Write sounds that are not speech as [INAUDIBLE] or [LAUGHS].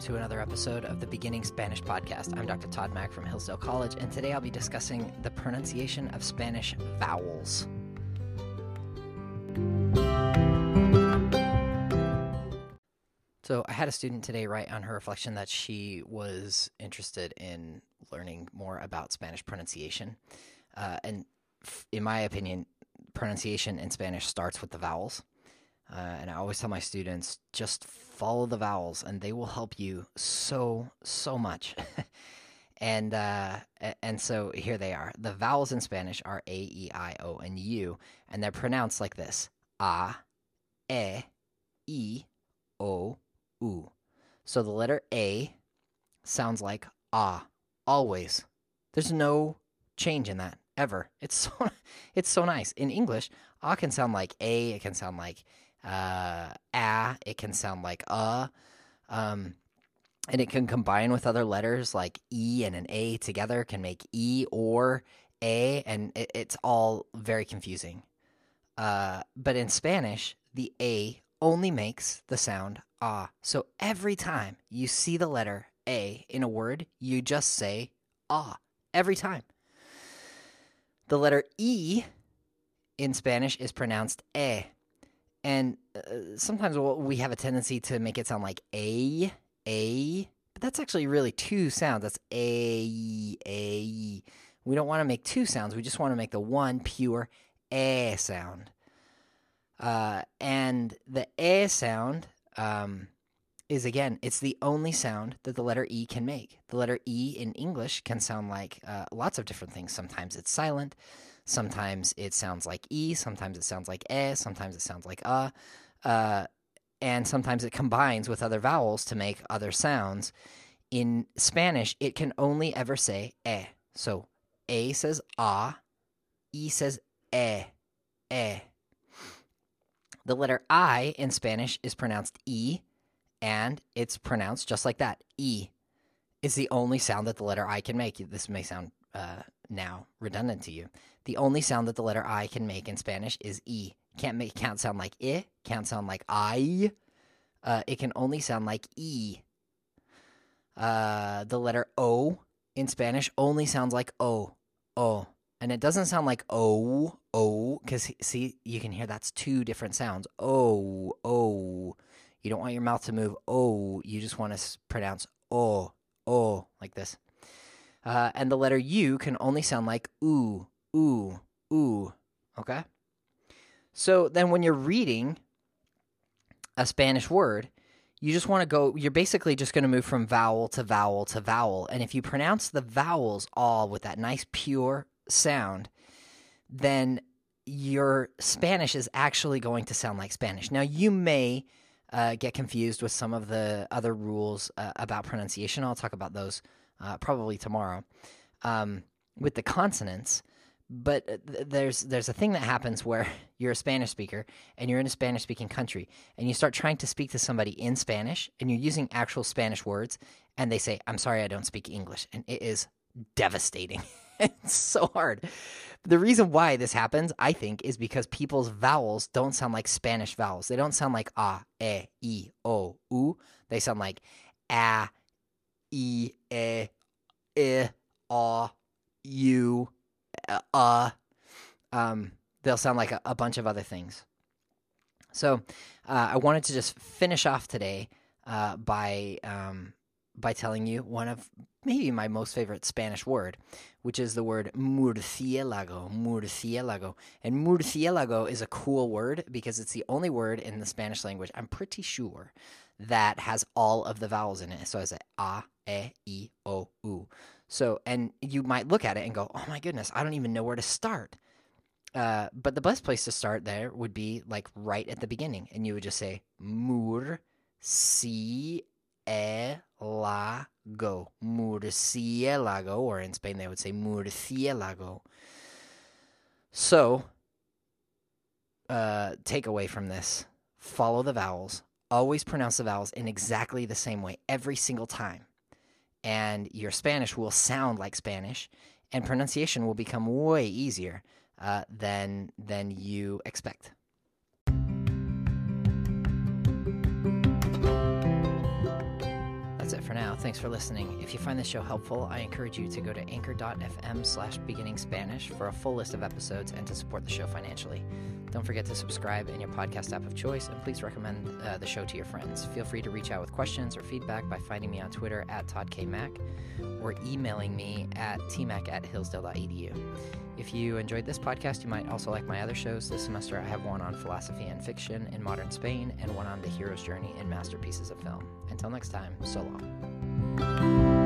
to another episode of the Beginning Spanish Podcast. I'm Dr. Todd Mack from Hillsdale College, and today I'll be discussing the pronunciation of Spanish vowels. So, I had a student today write on her reflection that she was interested in learning more about Spanish pronunciation. Uh, and in my opinion, pronunciation in Spanish starts with the vowels. Uh, and I always tell my students just follow the vowels, and they will help you so so much. [LAUGHS] and uh, and so here they are. The vowels in Spanish are a, e, i, o, and u, and they're pronounced like this: a, e, e, o, u. So the letter a sounds like ah always. There's no change in that ever. It's [LAUGHS] so it's so nice. In English, ah can sound like a, it can sound like uh, a. It can sound like uh. Um, and it can combine with other letters like e and an a together can make e or a, and it, it's all very confusing. Uh, but in Spanish, the a only makes the sound ah. So every time you see the letter a in a word, you just say ah every time. The letter e in Spanish is pronounced e and uh, sometimes we have a tendency to make it sound like a a but that's actually really two sounds. That's a a. We don't want to make two sounds. We just want to make the one pure a sound. Uh, and the a sound um, is again it's the only sound that the letter e can make. The letter e in english can sound like uh, lots of different things. Sometimes it's silent Sometimes it sounds like E, sometimes it sounds like E, sometimes it sounds like uh, uh, and sometimes it combines with other vowels to make other sounds. In Spanish, it can only ever say E. So A says ah, E says E, E. The letter I in Spanish is pronounced E, and it's pronounced just like that. E is the only sound that the letter I can make. This may sound uh, now redundant to you. The only sound that the letter I can make in Spanish is E. Can't make can't sound like I, can't sound like I. Uh, it can only sound like E. Uh, the letter O in Spanish only sounds like O. O. And it doesn't sound like O, O, because see, you can hear that's two different sounds. O, O. You don't want your mouth to move O. You just want to pronounce O, O, like this. Uh, and the letter U can only sound like oo, oo, oo. Okay? So then when you're reading a Spanish word, you just want to go, you're basically just going to move from vowel to vowel to vowel. And if you pronounce the vowels all with that nice pure sound, then your Spanish is actually going to sound like Spanish. Now, you may uh, get confused with some of the other rules uh, about pronunciation. I'll talk about those uh, probably tomorrow, um, with the consonants. But uh, there's there's a thing that happens where [LAUGHS] you're a Spanish speaker and you're in a Spanish speaking country and you start trying to speak to somebody in Spanish and you're using actual Spanish words and they say, "I'm sorry, I don't speak English," and it is devastating. [LAUGHS] it's so hard. The reason why this happens, I think, is because people's vowels don't sound like Spanish vowels. They don't sound like a, e, i, o, u. They sound like a, e, e, i, a, u. Um, they'll sound like a, a bunch of other things. So uh, I wanted to just finish off today uh, by um, by telling you one of maybe my most favorite Spanish word, which is the word murciélago. Murciélago. And murciélago is a cool word because it's the only word in the Spanish language, I'm pretty sure, that has all of the vowels in it. So it's a, a, e, i, o, u. So, and you might look at it and go, oh my goodness, I don't even know where to start. Uh, but the best place to start there would be like right at the beginning, and you would just say mur si murciélago, murciélago, or in Spain they would say murciélago. So, uh, take away from this: follow the vowels. Always pronounce the vowels in exactly the same way every single time, and your Spanish will sound like Spanish, and pronunciation will become way easier uh, than than you expect. That's it for now. Thanks for listening. If you find this show helpful, I encourage you to go to anchor.fm slash beginning Spanish for a full list of episodes and to support the show financially. Don't forget to subscribe in your podcast app of choice, and please recommend uh, the show to your friends. Feel free to reach out with questions or feedback by finding me on Twitter at ToddKMac or emailing me at tmac at hillsdale.edu. If you enjoyed this podcast, you might also like my other shows. This semester, I have one on philosophy and fiction in modern Spain and one on the hero's journey in masterpieces of film. Until next time, so long.